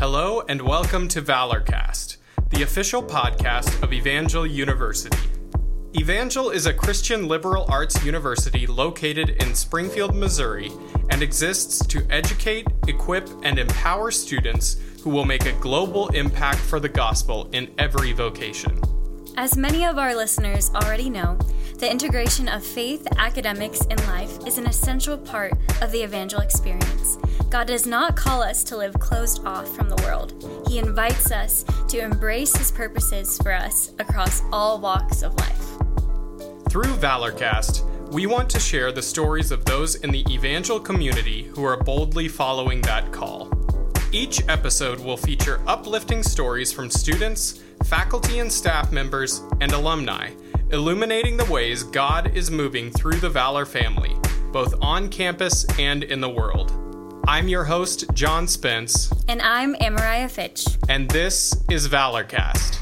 Hello and welcome to Valorcast, the official podcast of Evangel University. Evangel is a Christian liberal arts university located in Springfield, Missouri, and exists to educate, equip, and empower students who will make a global impact for the gospel in every vocation. As many of our listeners already know, the integration of faith, academics, and life is an essential part of the evangel experience. God does not call us to live closed off from the world. He invites us to embrace His purposes for us across all walks of life. Through Valorcast, we want to share the stories of those in the evangel community who are boldly following that call. Each episode will feature uplifting stories from students, faculty and staff members, and alumni, illuminating the ways God is moving through the Valor family, both on campus and in the world. I'm your host, John Spence. And I'm Amariah Fitch. And this is Valorcast.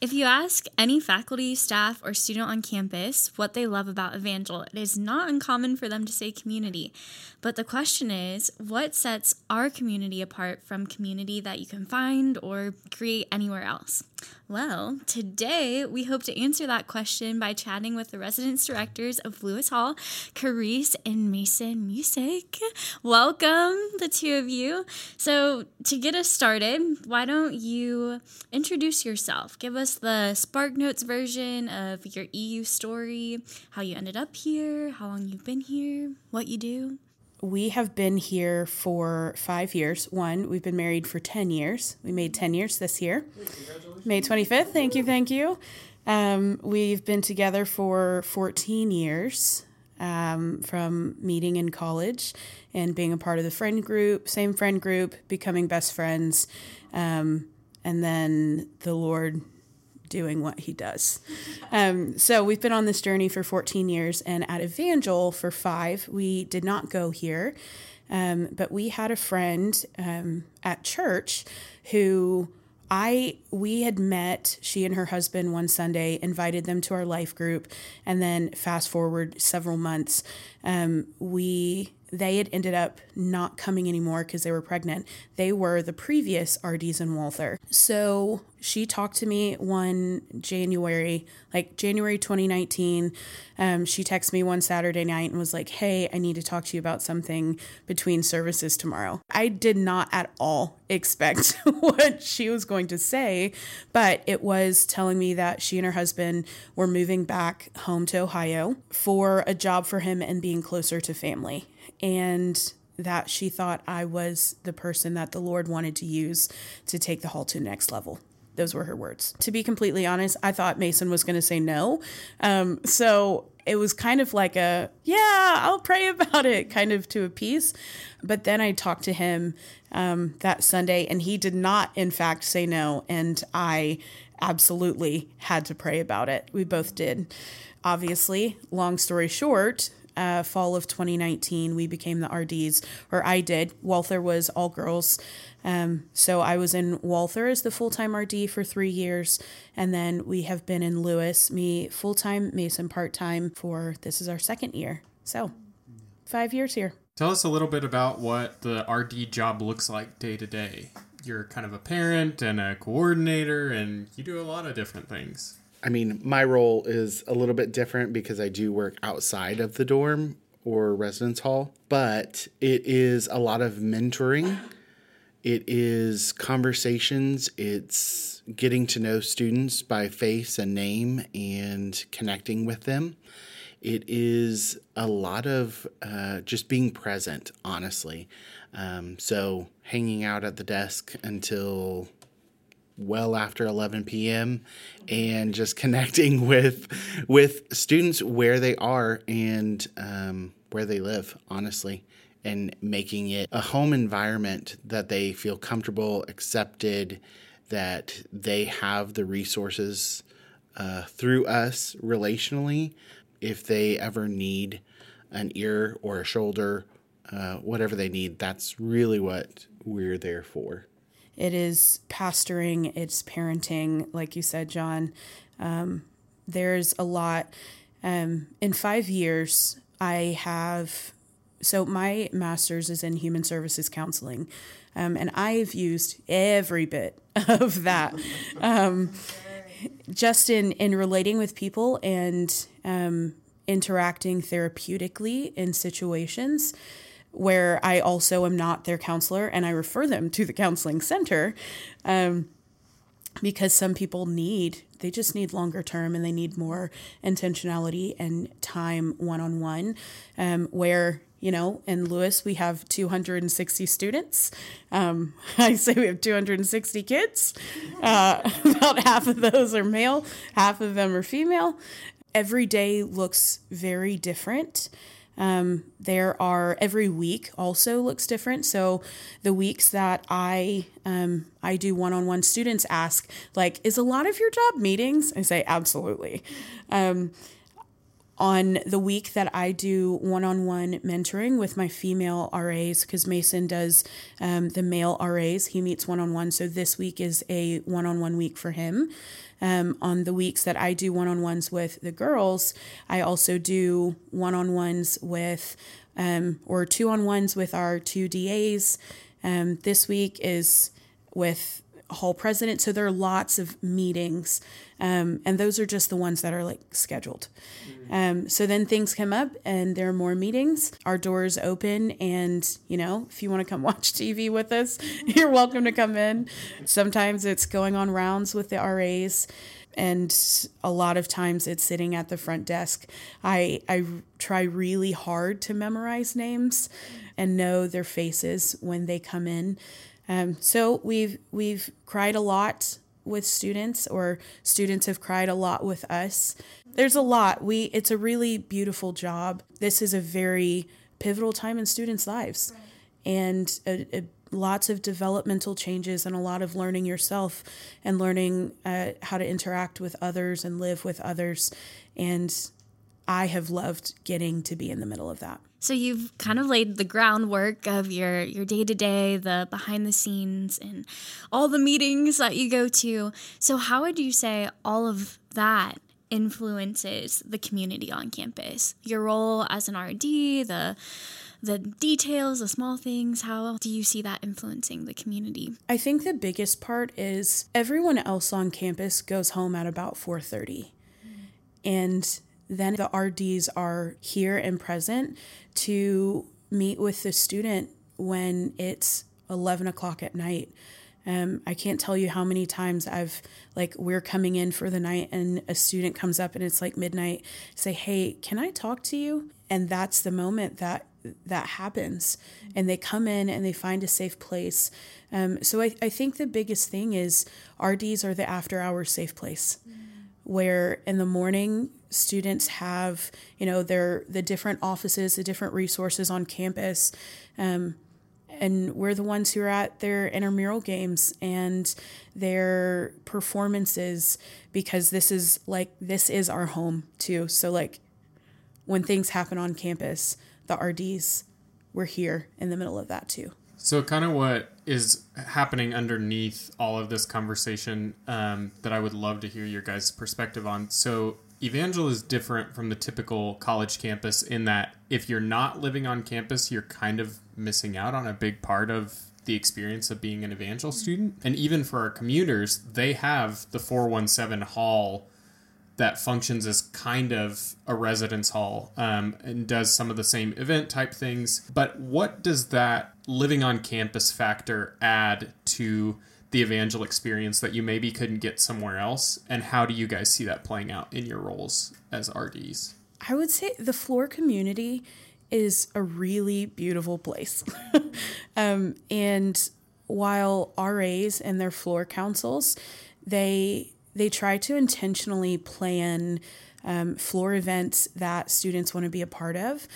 If you ask any faculty, staff, or student on campus what they love about Evangel, it is not uncommon for them to say community. But the question is, what sets our community apart from community that you can find or create anywhere else? Well, today we hope to answer that question by chatting with the residence directors of Lewis Hall, Charis and Mason Musick. Welcome, the two of you. So, to get us started, why don't you introduce yourself? Give us the Spark Notes version of your EU story, how you ended up here, how long you've been here, what you do we have been here for five years. One, we've been married for 10 years. We made 10 years this year. May 25th. Thank you. Thank you. Um, we've been together for 14 years um, from meeting in college and being a part of the friend group, same friend group, becoming best friends. Um, and then the Lord doing what he does. Um, so we've been on this journey for 14 years, and at Evangel for five. We did not go here, um, but we had a friend um, at church who I we had met she and her husband one Sunday, invited them to our life group, and then fast forward several months, um, we they had ended up not coming anymore because they were pregnant. They were the previous RDs in Walther. So she talked to me one January, like January 2019. Um, she texted me one Saturday night and was like, Hey, I need to talk to you about something between services tomorrow. I did not at all expect what she was going to say, but it was telling me that she and her husband were moving back home to Ohio for a job for him and being closer to family and that she thought I was the person that the Lord wanted to use to take the hall to the next level. Those were her words. To be completely honest, I thought Mason was going to say no. Um, so it was kind of like a, yeah, I'll pray about it kind of to a piece. But then I talked to him um, that Sunday, and he did not, in fact, say no. And I absolutely had to pray about it. We both did. Obviously, long story short, uh, fall of 2019, we became the RDs, or I did. Walther was all girls. Um, so I was in Walther as the full time RD for three years. And then we have been in Lewis, me full time, Mason part time for this is our second year. So five years here. Tell us a little bit about what the RD job looks like day to day. You're kind of a parent and a coordinator, and you do a lot of different things. I mean, my role is a little bit different because I do work outside of the dorm or residence hall, but it is a lot of mentoring. It is conversations. It's getting to know students by face and name and connecting with them. It is a lot of uh, just being present, honestly. Um, so, hanging out at the desk until well after 11 p.m. and just connecting with with students where they are and um, where they live, honestly, and making it a home environment that they feel comfortable, accepted, that they have the resources uh, through us relationally if they ever need an ear or a shoulder, uh, whatever they need. That's really what we're there for. It is pastoring, it's parenting, like you said, John. Um, there's a lot. Um, in five years, I have so my master's is in human services counseling, um, and I've used every bit of that. Um, just in in relating with people and um, interacting therapeutically in situations where I also am not their counselor and I refer them to the counseling center um, because some people need they just need longer term and they need more intentionality and time one on one where you know, in Lewis, we have 260 students. Um, I say we have 260 kids. Uh, about half of those are male, half of them are female. Every day looks very different. Um, there are every week also looks different. So the weeks that I um, I do one on one, students ask like, "Is a lot of your job meetings?" I say, "Absolutely." Um, on the week that I do one on one mentoring with my female RAs, because Mason does um, the male RAs, he meets one on one. So this week is a one on one week for him. Um, on the weeks that I do one on ones with the girls, I also do one on ones with, um, or two on ones with our two DAs. Um, this week is with hall president. So there are lots of meetings, um, and those are just the ones that are like scheduled. Um, so then things come up, and there are more meetings. Our doors open, and you know, if you want to come watch TV with us, you're welcome to come in. Sometimes it's going on rounds with the RAs. And a lot of times it's sitting at the front desk. I, I try really hard to memorize names and know their faces when they come in um, so we've we've cried a lot with students, or students have cried a lot with us. There's a lot. We it's a really beautiful job. This is a very pivotal time in students' lives, and a, a, lots of developmental changes and a lot of learning yourself and learning uh, how to interact with others and live with others. And I have loved getting to be in the middle of that. So you've kind of laid the groundwork of your your day to day, the behind the scenes, and all the meetings that you go to. So how would you say all of that influences the community on campus? Your role as an RD, the the details, the small things, how do you see that influencing the community? I think the biggest part is everyone else on campus goes home at about 4:30. Mm. And then the RDs are here and present to meet with the student when it's 11 o'clock at night. Um, I can't tell you how many times I've like we're coming in for the night and a student comes up and it's like midnight. Say, hey, can I talk to you? And that's the moment that that happens, and they come in and they find a safe place. Um, so I, I think the biggest thing is RDs are the after hours safe place, mm. where in the morning students have you know their the different offices the different resources on campus um, and we're the ones who are at their intramural games and their performances because this is like this is our home too. So like when things happen on campus the rds we're here in the middle of that too. So kind of what is happening underneath all of this conversation um, that i would love to hear your guys perspective on. So Evangel is different from the typical college campus in that if you're not living on campus, you're kind of missing out on a big part of the experience of being an Evangel student. And even for our commuters, they have the 417 hall that functions as kind of a residence hall um, and does some of the same event type things. But what does that living on campus factor add to the evangel experience that you maybe couldn't get somewhere else? And how do you guys see that playing out in your roles as rds i would say the floor community is a really beautiful place. Um, and while ras and their floor councils they they try to intentionally plan um, floor events that students want to be a part of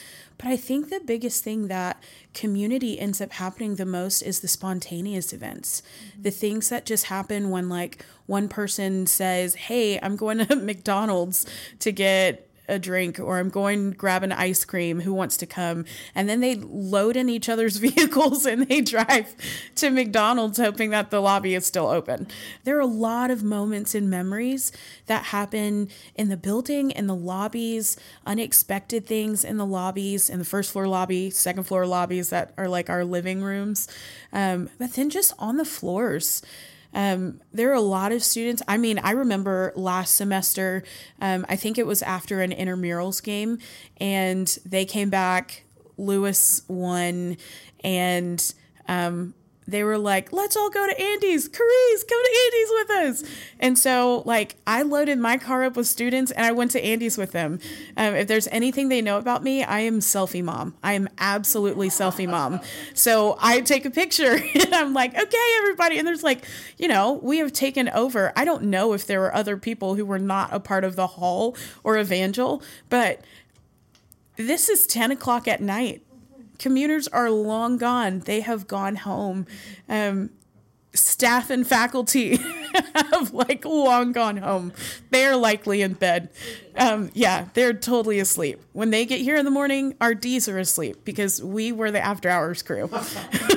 but I think the biggest thing that community ends up happening the most is the spontaneous events. Mm-hmm. The things that just happen when like one person says, "Hey, I'm going to McDonald's to get a drink or I'm going grab an ice cream. Who wants to come? And then they load in each other's vehicles and they drive to McDonald's hoping that the lobby is still open. There are a lot of moments and memories that happen in the building, in the lobbies, unexpected things in the lobbies, in the first floor lobby, second floor lobbies that are like our living rooms. Um, but then just on the floors. Um, there are a lot of students. I mean, I remember last semester, um, I think it was after an intramurals game, and they came back. Lewis won, and um, they were like, let's all go to Andy's. Charis, come to Andy's with us. And so, like, I loaded my car up with students and I went to Andy's with them. Um, if there's anything they know about me, I am selfie mom. I am absolutely selfie mom. So I take a picture and I'm like, okay, everybody. And there's like, you know, we have taken over. I don't know if there were other people who were not a part of the hall or evangel, but this is 10 o'clock at night commuters are long gone. They have gone home. Um, staff and faculty have like long gone home. They are likely in bed. Um, yeah, they're totally asleep. When they get here in the morning, RDs are asleep because we were the after hours crew.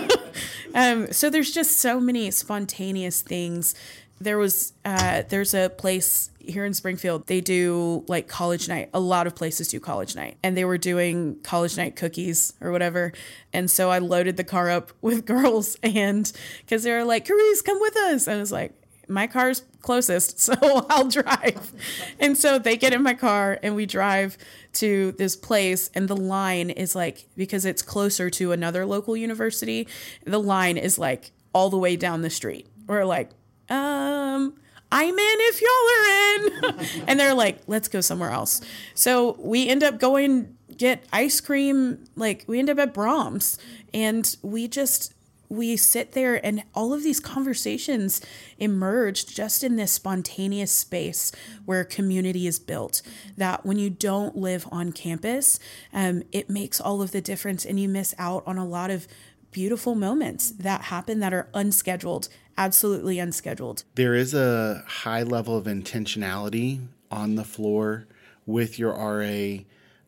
um, so there's just so many spontaneous things. There was uh, there's a place here in Springfield, they do like college night. A lot of places do college night. And they were doing college night cookies or whatever. And so I loaded the car up with girls and because they were like, Charis, come with us. And I was like, my car's closest, so I'll drive. and so they get in my car and we drive to this place and the line is like because it's closer to another local university, the line is like all the way down the street. We're like, um, I'm in if y'all are in. and they're like, let's go somewhere else. So we end up going get ice cream. Like we end up at Braum's and we just we sit there and all of these conversations emerged just in this spontaneous space where community is built that when you don't live on campus um, it makes all of the difference and you miss out on a lot of beautiful moments that happen that are unscheduled absolutely unscheduled. There is a high level of intentionality on the floor with your RA,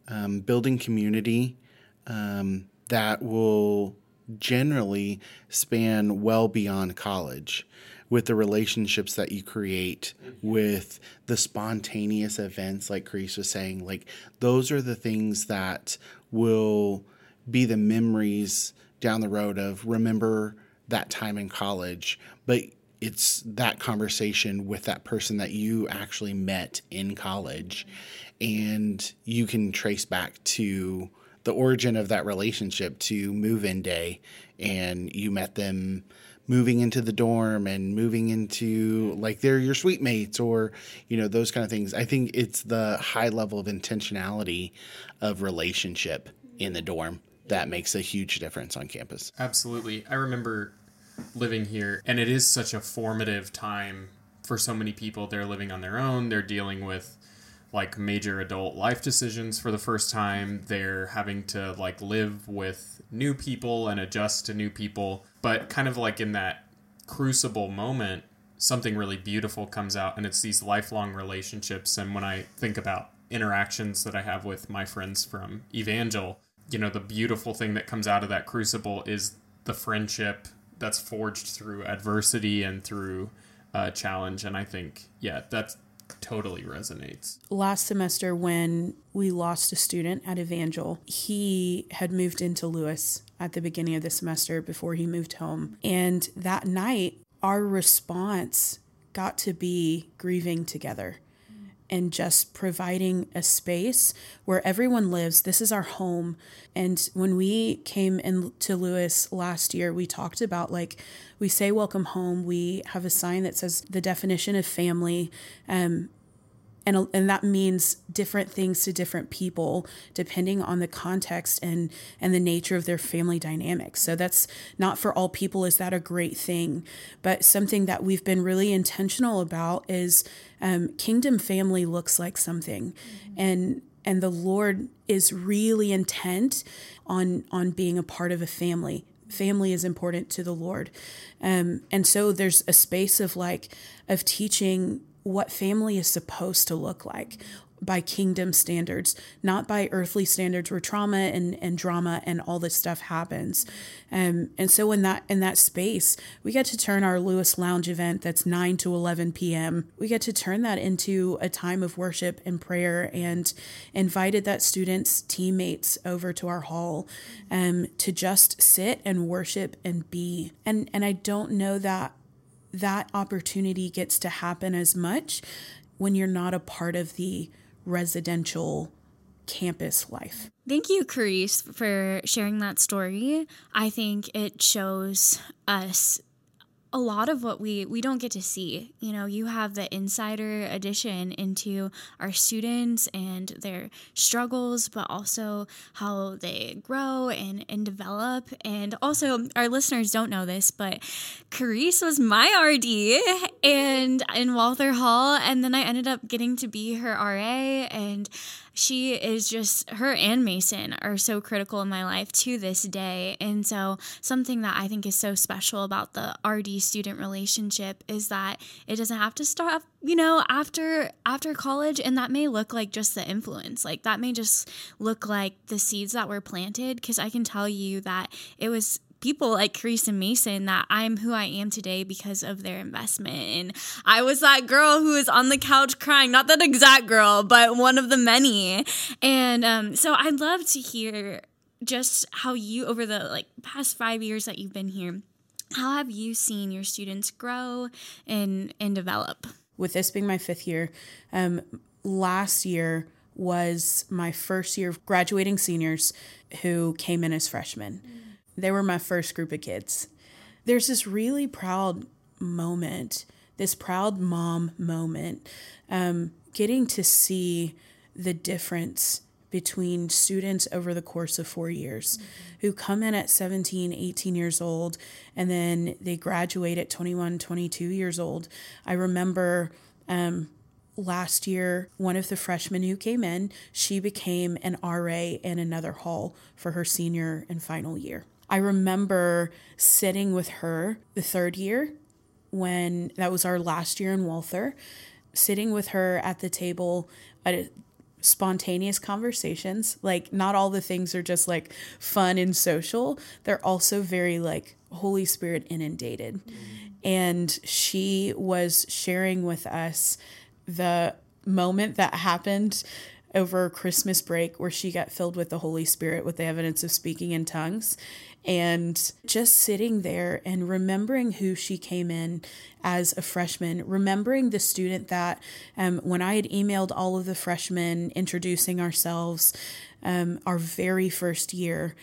um, building community um, that will generally span well beyond college with the relationships that you create with the spontaneous events like Charis was saying like those are the things that will be the memories down the road of remember that time in college, but it's that conversation with that person that you actually met in college. And you can trace back to the origin of that relationship to move in day and you met them moving into the dorm and moving into like they're your suite mates or you know those kind of things. I think it's the high level of intentionality of relationship in the dorm that makes a huge difference on campus. Absolutely. I remember living here, and it is such a formative time for so many people. They're living on their own, they're dealing with like major adult life decisions for the first time. They're having to like live with new people and adjust to new people. But kind of like in that crucible moment, something really beautiful comes out, and it's these lifelong relationships. And when I think about interactions that I have with my friends from Evangel, you know the beautiful thing that comes out of that crucible is the friendship that's forged through adversity and through uh, challenge. And i think yeah that totally resonates. Last semester when we lost a student at evangel he had moved into lewis at the beginning of the semester before he moved home. And that night our response got to be grieving together and just providing a space where everyone lives. This is our home. And when we came into Lewis last year, we talked about like, we say welcome home. We have a sign that says the definition of family. Um, and and that means different things to different people depending on the context and and the nature of their family dynamics. So that's not for all people is that a great thing. But something that we've been really intentional about is um, kingdom family looks like something. Mm-hmm. and and the lord is really intent on on being a part of a family. Family is important to the lord. Um, and so there's a space of like of teaching what family is supposed to look like by kingdom standards, not by earthly standards where trauma and, and drama and all this stuff happens. Um, and so in that in that space, we get to turn our Lewis Lounge event that's 9 to 11 p.m. We get to turn that into a time of worship and prayer and invited that students' teammates over to our hall um, to just sit and worship and be. And and I don't know that that opportunity gets to happen as much when you're not a part of the residential campus life. Thank you, Charis, for sharing that story. I think it shows us a lot of what we we don't get to see. You know you have the insider edition into our students and their struggles but also how they grow and and develop. And also our listeners don't know this but Charis was my RD and in Walther Hall and then I ended up getting to be her RA and she is just her and Mason are so critical in my life to this day. And so something that I think is so special about the RD student relationship is that it doesn't have to start, you know, after after college and that may look like just the influence. Like that may just look like the seeds that were planted because I can tell you that it was people like Carissa Mason that I'm who I am today because of their investment. And I was that girl who was on the couch crying, not that exact girl, but one of the many. And um, so I'd love to hear just how you, over the like past five years that you've been here, how have you seen your students grow and and develop? With this being my fifth year, um, last year was my first year of graduating seniors who came in as freshmen. Mm they were my first group of kids. There's this really proud moment, this proud mom moment, um, getting to see the difference between students over the course of four years mm-hmm. who come in at 17 18 years old and then they graduate at 21 22 years old i remember um, last year one of the freshmen who came in she became an ra in another hall for her senior and final year I remember sitting with her the third year when that was our last year in Walther, sitting with her at the table at spontaneous conversations. Like, not all the things are just like fun and social, they're also very like Holy Spirit inundated. Mm-hmm. And she was sharing with us the moment that happened over Christmas break where she got filled with the Holy Spirit with the evidence of speaking in tongues and just sitting there and remembering who she came in as a freshman, remembering the student that um, when I had emailed all of the freshmen introducing ourselves, um, our very first year,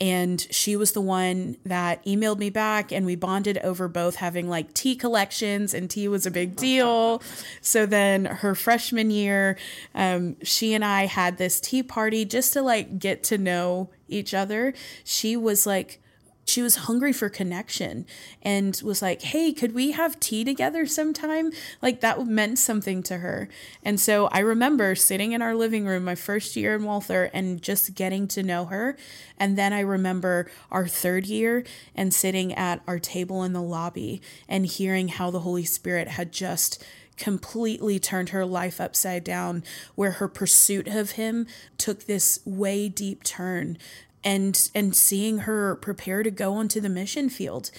and she was the one that emailed me back and we bonded over both having like tea collections and tea was a big deal. So then her freshman year um, she and i had this tea party just to like get to know each other, she was like, she was hungry for connection and was like, Hey, could we have tea together sometime? Like that meant something to her. And so I remember sitting in our living room my first year in Walther and just getting to know her. And then I remember our third year and sitting at our table in the lobby and hearing how the Holy Spirit had just completely turned her life upside down, where her pursuit of him took this way deep turn and and seeing her prepare to go onto the mission field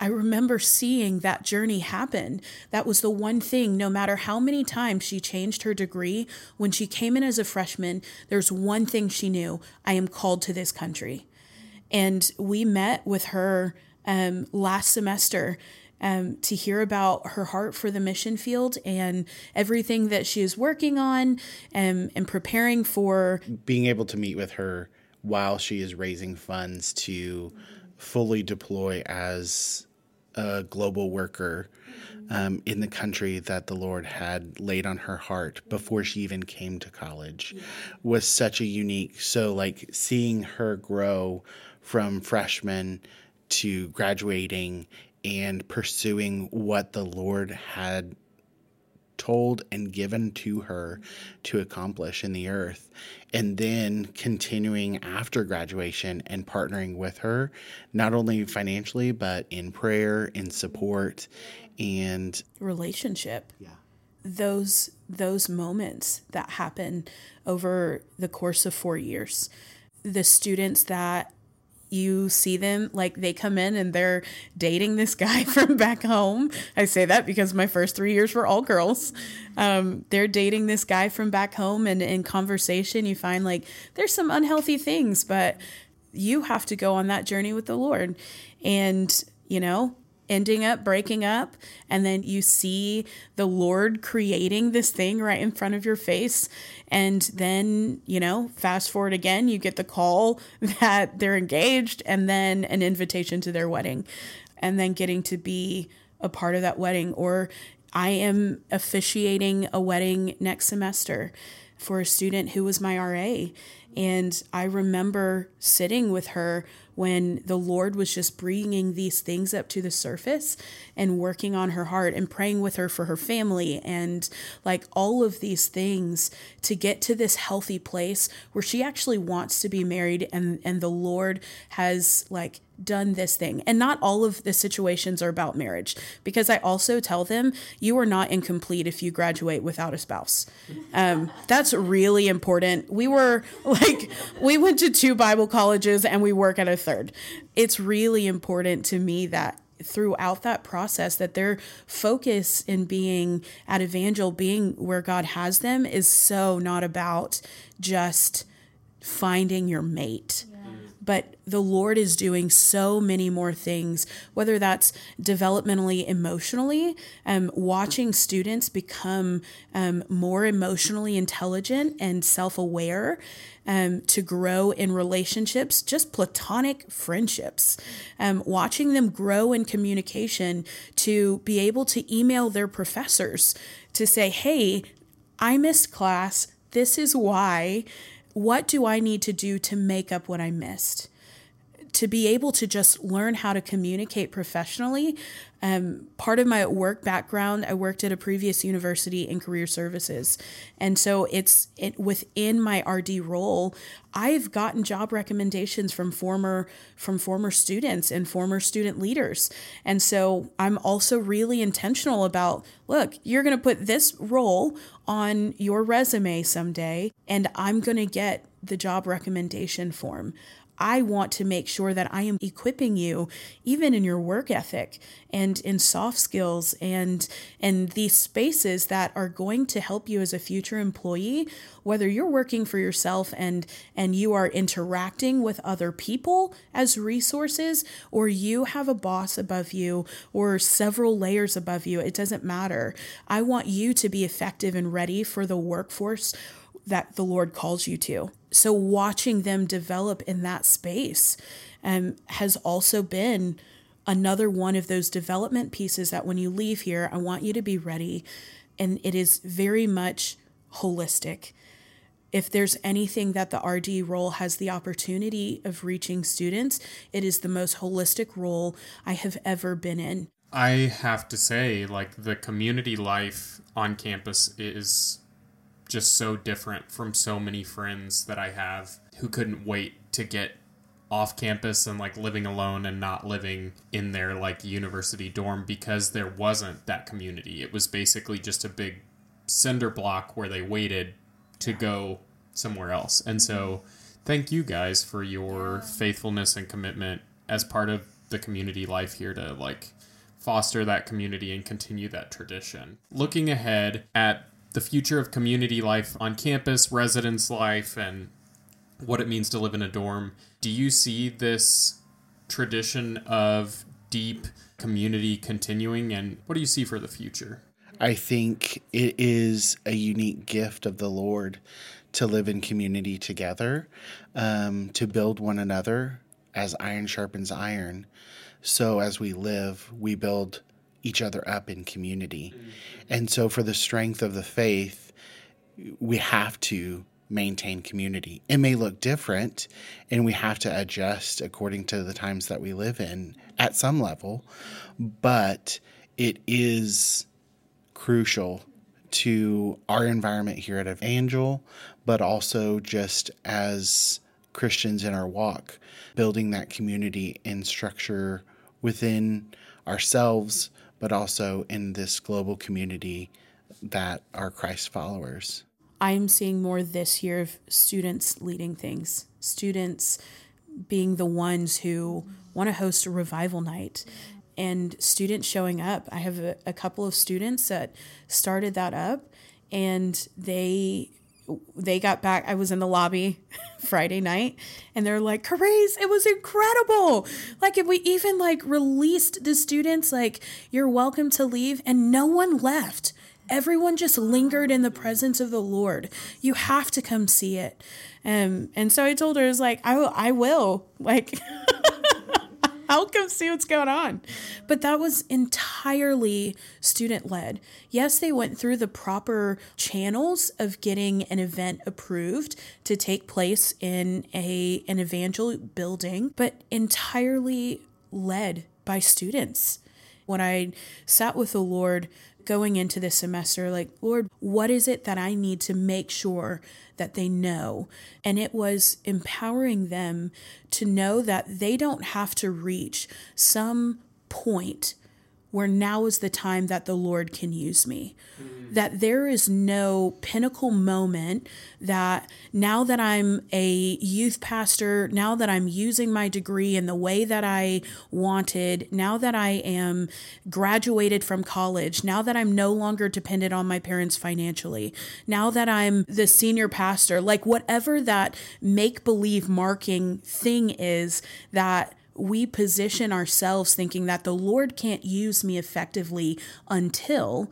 I remember seeing that journey happen. That was the one thing, no matter how many times she changed her degree, when she came in as a freshman, there's one thing she knew I am called to this country. And we met with her um, last semester um, to hear about her heart for the mission field and everything that she is working on and, and preparing for. Being able to meet with her while she is raising funds to fully deploy as a global worker um, in the country that the Lord had laid on her heart before she even came to college was such a unique. So, like, seeing her grow from freshman to graduating and pursuing what the Lord had told and given to her to accomplish in the earth. And then continuing after graduation and partnering with her, not only financially, but in prayer, in support, and relationship. Yeah. those those moments that happen over the course of 4 years the students that you see them like they come in and they're dating this guy from back home. I say that because my first three years were all girls. Um, they're dating this guy from back home, and in conversation, you find like there's some unhealthy things, but you have to go on that journey with the Lord. And, you know, ending up breaking up and then you see the lord creating this thing right in front of your face and then you know fast forward again you get the call that they're engaged and then an invitation to their wedding and then getting to be a part of that wedding or i am officiating a wedding next semester for a student who was my ra and i remember sitting with her when the Lord was just bringing these things up to the surface and working on her heart and praying with her for her family and like all of these things to get to this healthy place where she actually wants to be married and and the Lord has like done this thing. And not all of the situations are about marriage because I also tell them you are not incomplete if you graduate without a spouse. Um, that's really important. We were like, we went to two Bible colleges and we work at a third. It's really important to me that throughout that process that their focus in being at evangel being where god has them is so not about just finding your mate but the Lord is doing so many more things, whether that's developmentally, emotionally, um, watching students become um, more emotionally intelligent and self aware. Um, to grow in relationships, just platonic friendships, um, watching them grow in communication, to be able to email their professors to say, hey, I missed class. This is why what do I need to do to make up what I missed? To be able to just learn how to communicate professionally. Um, part of my work background, I worked at a previous university in career services. And so it's it, within my RD role, I've gotten job recommendations from former from former students and former student leaders. And so I'm also really intentional about look, you're going to put this role on your resume someday and I'm going to get the job recommendation form. I want to make sure that I am equipping you even in your work ethic and in soft skills and and these spaces that are going to help you as a future employee whether you're working for yourself and and you are interacting with other people as resources or you have a boss above you or several layers above you it doesn't matter I want you to be effective and ready for the workforce that the Lord calls you to. So, watching them develop in that space um, has also been another one of those development pieces that when you leave here, I want you to be ready. And it is very much holistic. If there's anything that the RD role has the opportunity of reaching students, it is the most holistic role I have ever been in. I have to say, like, the community life on campus is just so different from so many friends that I have who couldn't wait to get off campus and like living alone and not living in their like university dorm because there wasn't that community. It was basically just a big cinder block where they waited to go somewhere else. And so mm-hmm. thank you guys for your faithfulness and commitment as part of the community life here to like foster that community and continue that tradition. Looking ahead at the future of community life on campus, residence life, and what it means to live in a dorm. Do you see this tradition of deep community continuing, and what do you see for the future? I think it is a unique gift of the Lord to live in community together, um, to build one another as iron sharpens iron. So as we live, we build each other up in community. Mm-hmm. And so, for the strength of the faith, we have to maintain community. It may look different, and we have to adjust according to the times that we live in at some level, but it is crucial to our environment here at Evangel, but also just as Christians in our walk, building that community and structure within ourselves, but also in this global community that are Christ followers. I'm seeing more this year of students leading things, students being the ones who want to host a revival night and students showing up. I have a, a couple of students that started that up and they they got back. I was in the lobby Friday night and they're like, Charis, it was incredible. Like if we even like released the students, like, you're welcome to leave, and no one left. Everyone just lingered in the presence of the Lord. You have to come see it. Um, and so I told her, I was like, I, I will. Like I'll come see what's going on. But that was entirely student led. Yes, they went through the proper channels of getting an event approved to take place in a an evangel building, but entirely led by students. When I sat with the Lord going into this semester, like, Lord, what is it that I need to make sure that they know. And it was empowering them to know that they don't have to reach some point where now is the time that the Lord can use me. Mm-hmm. That there is no pinnacle moment that now that I'm a youth pastor, now that I'm using my degree in the way that I wanted, now that I am graduated from college, now that I'm no longer dependent on my parents financially, now that I'm the senior pastor, like whatever that make believe marking thing is that we position ourselves thinking that the Lord can't use me effectively until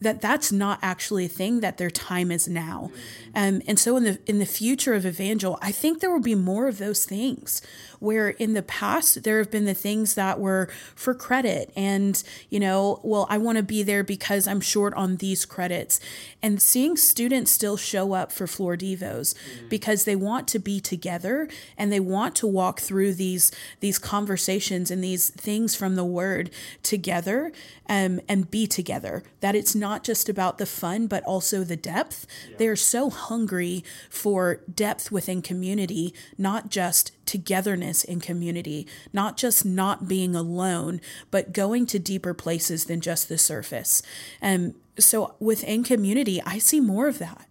that that's not actually a thing that their time is now. Um, and so in the in the future of evangel i think there will be more of those things where in the past there have been the things that were for credit and you know well i want to be there because i'm short on these credits and seeing students still show up for floor devos mm-hmm. because they want to be together and they want to walk through these these conversations and these things from the word together um, and be together that it's not just about the fun but also the depth yeah. they're so hungry for depth within community not just togetherness in community, not just not being alone, but going to deeper places than just the surface. And so within community, I see more of that.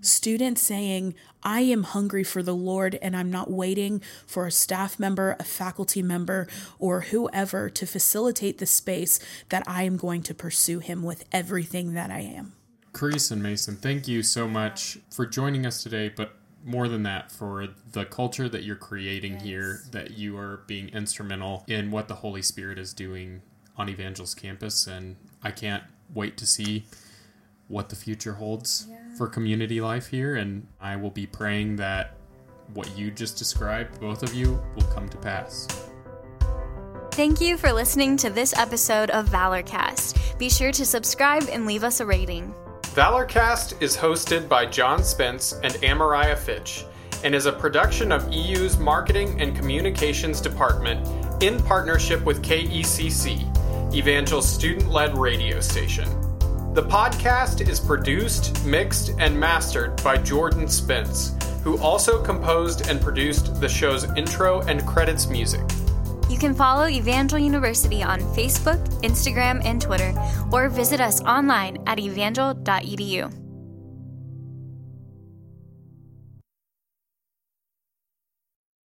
Students saying, I am hungry for the Lord and I'm not waiting for a staff member, a faculty member, or whoever to facilitate the space that I am going to pursue Him with everything that I am. Charis and Mason, thank you so much for joining us today, but more than that for the culture that you're creating yes. here that you are being instrumental in what the holy spirit is doing on evangel's campus and i can't wait to see what the future holds yeah. for community life here and i will be praying that what you just described both of you will come to pass Thank you for listening to this episode of Valorcast. Be sure to subscribe and leave us a rating. Valorcast is hosted by John Spence and Amariah Fitch and is a production of EU's Marketing and Communications Department in partnership with KECC, Evangel's student led radio station. The podcast is produced, mixed, and mastered by Jordan Spence, who also composed and produced the show's intro and credits music. You can follow Evangel University on Facebook, Instagram, and Twitter, or visit us online at evangel.edu.